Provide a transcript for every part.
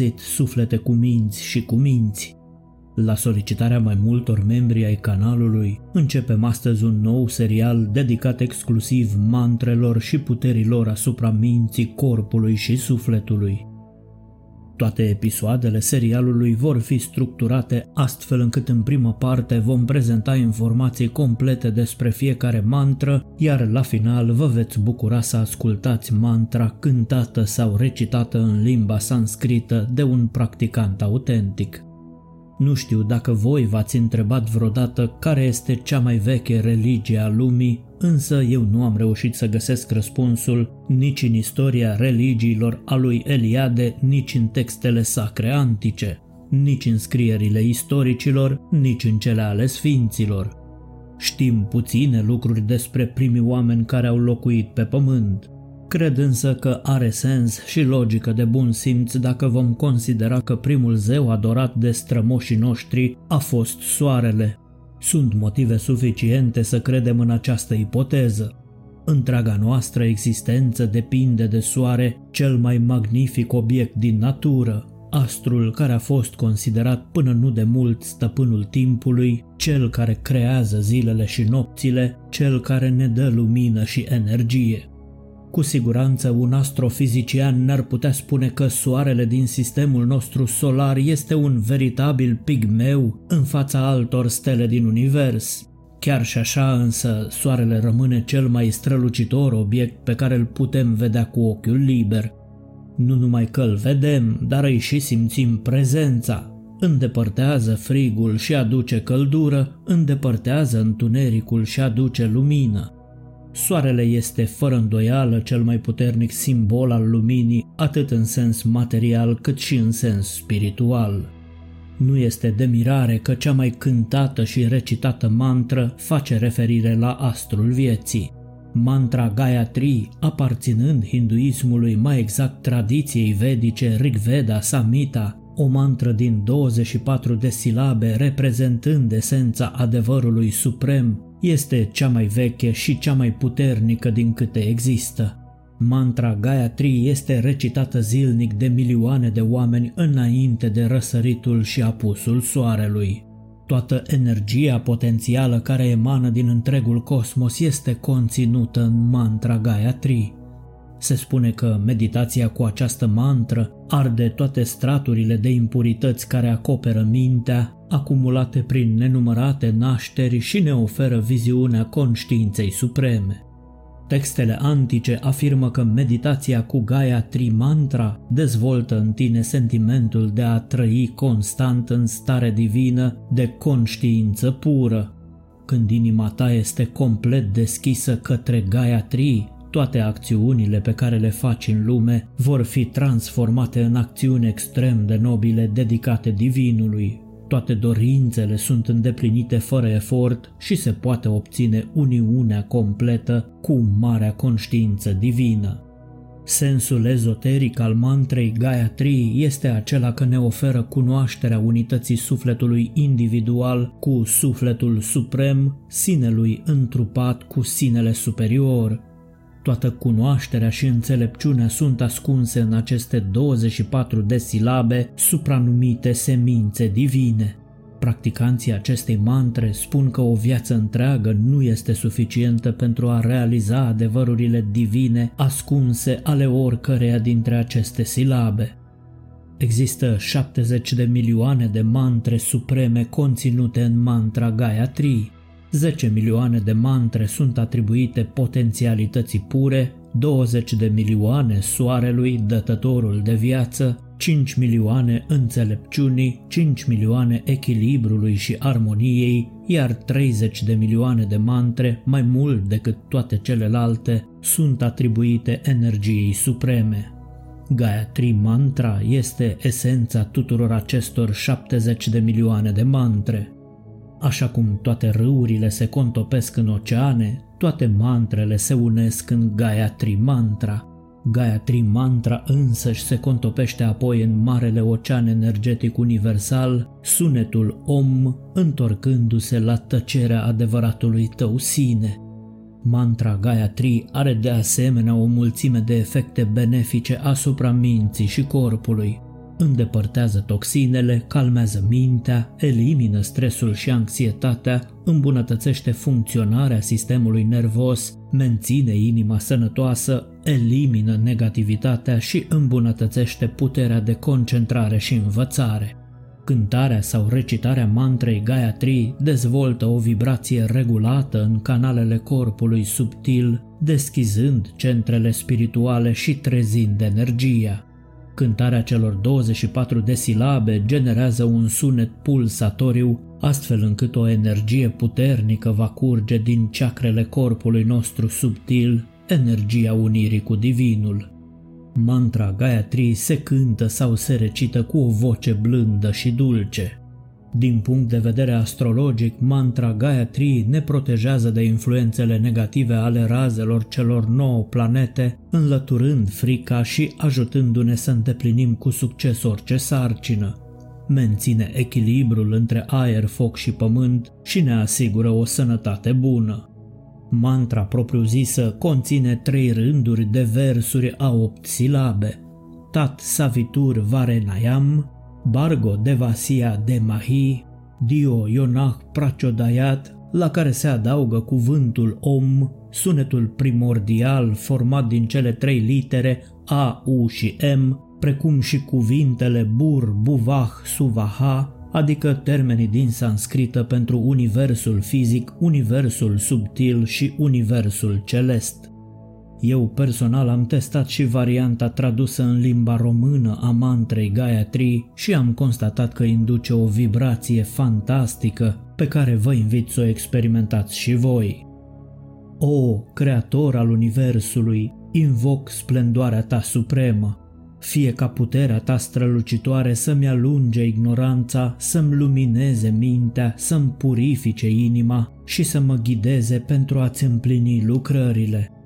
găsit suflete cu minți și cu minți. La solicitarea mai multor membri ai canalului, începem astăzi un nou serial dedicat exclusiv mantrelor și puterilor asupra minții, corpului și sufletului. Toate episoadele serialului vor fi structurate astfel încât în prima parte vom prezenta informații complete despre fiecare mantră, iar la final vă veți bucura să ascultați mantra cântată sau recitată în limba sanscrită de un practicant autentic. Nu știu dacă voi v-ați întrebat vreodată care este cea mai veche religie a lumii, însă eu nu am reușit să găsesc răspunsul nici în istoria religiilor a lui Eliade, nici în textele sacre antice, nici în scrierile istoricilor, nici în cele ale sfinților. Știm puține lucruri despre primii oameni care au locuit pe pământ, Cred însă că are sens și logică de bun simț dacă vom considera că primul zeu adorat de strămoșii noștri a fost soarele. Sunt motive suficiente să credem în această ipoteză. Întreaga noastră existență depinde de soare, cel mai magnific obiect din natură, astrul care a fost considerat până nu de mult stăpânul timpului, cel care creează zilele și nopțile, cel care ne dă lumină și energie. Cu siguranță un astrofizician n-ar putea spune că soarele din sistemul nostru solar este un veritabil pigmeu în fața altor stele din univers. Chiar și așa însă, soarele rămâne cel mai strălucitor obiect pe care îl putem vedea cu ochiul liber. Nu numai că îl vedem, dar îi și simțim prezența. Îndepărtează frigul și aduce căldură, îndepărtează întunericul și aduce lumină. Soarele este fără îndoială cel mai puternic simbol al luminii, atât în sens material cât și în sens spiritual. Nu este de mirare că cea mai cântată și recitată mantră face referire la astrul vieții. Mantra Gayatri, aparținând hinduismului, mai exact tradiției vedice Rigveda Samhita, o mantră din 24 de silabe reprezentând esența adevărului suprem, este cea mai veche și cea mai puternică din câte există. Mantra Gayatri este recitată zilnic de milioane de oameni înainte de răsăritul și apusul soarelui. Toată energia potențială care emană din întregul cosmos este conținută în mantra Gayatri. Se spune că meditația cu această mantră arde toate straturile de impurități care acoperă mintea, acumulate prin nenumărate nașteri și ne oferă viziunea conștiinței supreme. Textele antice afirmă că meditația cu Gaia Trimantra dezvoltă în tine sentimentul de a trăi constant în stare divină de conștiință pură. Când inima ta este complet deschisă către Gaia Tri, toate acțiunile pe care le faci în lume vor fi transformate în acțiuni extrem de nobile dedicate divinului. Toate dorințele sunt îndeplinite fără efort și se poate obține uniunea completă cu marea conștiință divină. Sensul ezoteric al mantrei Gayatri este acela că ne oferă cunoașterea unității sufletului individual cu sufletul suprem, sinelui întrupat cu sinele superior, Toată cunoașterea și înțelepciunea sunt ascunse în aceste 24 de silabe supranumite semințe divine. Practicanții acestei mantre spun că o viață întreagă nu este suficientă pentru a realiza adevărurile divine ascunse ale oricăreia dintre aceste silabe. Există 70 de milioane de mantre supreme conținute în mantra Gayatri, 10 milioane de mantre sunt atribuite potențialității pure, 20 de milioane soarelui, dătătorul de viață, 5 milioane înțelepciunii, 5 milioane echilibrului și armoniei, iar 30 de milioane de mantre, mai mult decât toate celelalte, sunt atribuite energiei supreme. Gayatri Mantra este esența tuturor acestor 70 de milioane de mantre. Așa cum toate râurile se contopesc în oceane, toate mantrele se unesc în Gayatri Mantra. Gayatri Mantra însăși se contopește apoi în marele ocean energetic universal, sunetul Om, întorcându-se la tăcerea adevăratului tău sine. Mantra Gayatri are de asemenea o mulțime de efecte benefice asupra minții și corpului. Îndepărtează toxinele, calmează mintea, elimină stresul și anxietatea, îmbunătățește funcționarea sistemului nervos, menține inima sănătoasă, elimină negativitatea și îmbunătățește puterea de concentrare și învățare. Cântarea sau recitarea mantrei Gayatri dezvoltă o vibrație regulată în canalele corpului subtil, deschizând centrele spirituale și trezind energia. Cântarea celor 24 de silabe generează un sunet pulsatoriu, astfel încât o energie puternică va curge din ceacrele corpului nostru subtil, energia unirii cu divinul. Mantra Gayatri se cântă sau se recită cu o voce blândă și dulce. Din punct de vedere astrologic, mantra Gayatri ne protejează de influențele negative ale razelor celor nouă planete, înlăturând frica și ajutându-ne să îndeplinim cu succes orice sarcină. Menține echilibrul între aer, foc și pământ și ne asigură o sănătate bună. Mantra propriu-zisă conține trei rânduri de versuri a opt silabe. Tat Savitur Varenayam, Bargo Devasia de Mahi, Dio Yonah Prachodayat, la care se adaugă cuvântul Om, sunetul primordial format din cele trei litere A, U și M, precum și cuvintele Bur, Buvah, Suvaha, adică termenii din sanscrită pentru universul fizic, universul subtil și universul celest. Eu personal am testat și varianta tradusă în limba română a mantrei Gayatri și am constatat că induce o vibrație fantastică pe care vă invit să o experimentați și voi. O, Creator al Universului, invoc splendoarea ta supremă, fie ca puterea ta strălucitoare să-mi alunge ignoranța, să-mi lumineze mintea, să-mi purifice inima și să mă ghideze pentru a-ți împlini lucrările.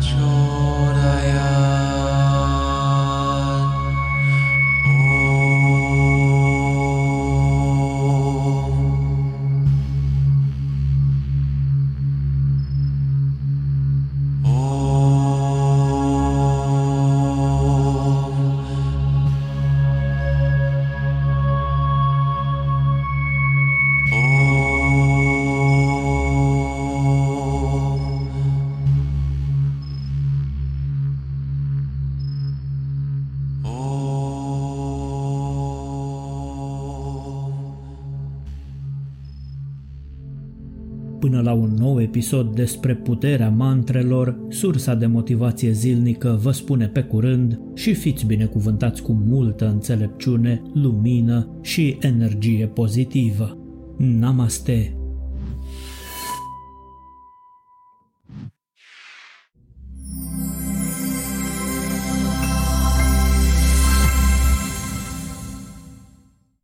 Chodaya la un nou episod despre puterea mantrelor, sursa de motivație zilnică vă spune pe curând și fiți binecuvântați cu multă înțelepciune, lumină și energie pozitivă. Namaste!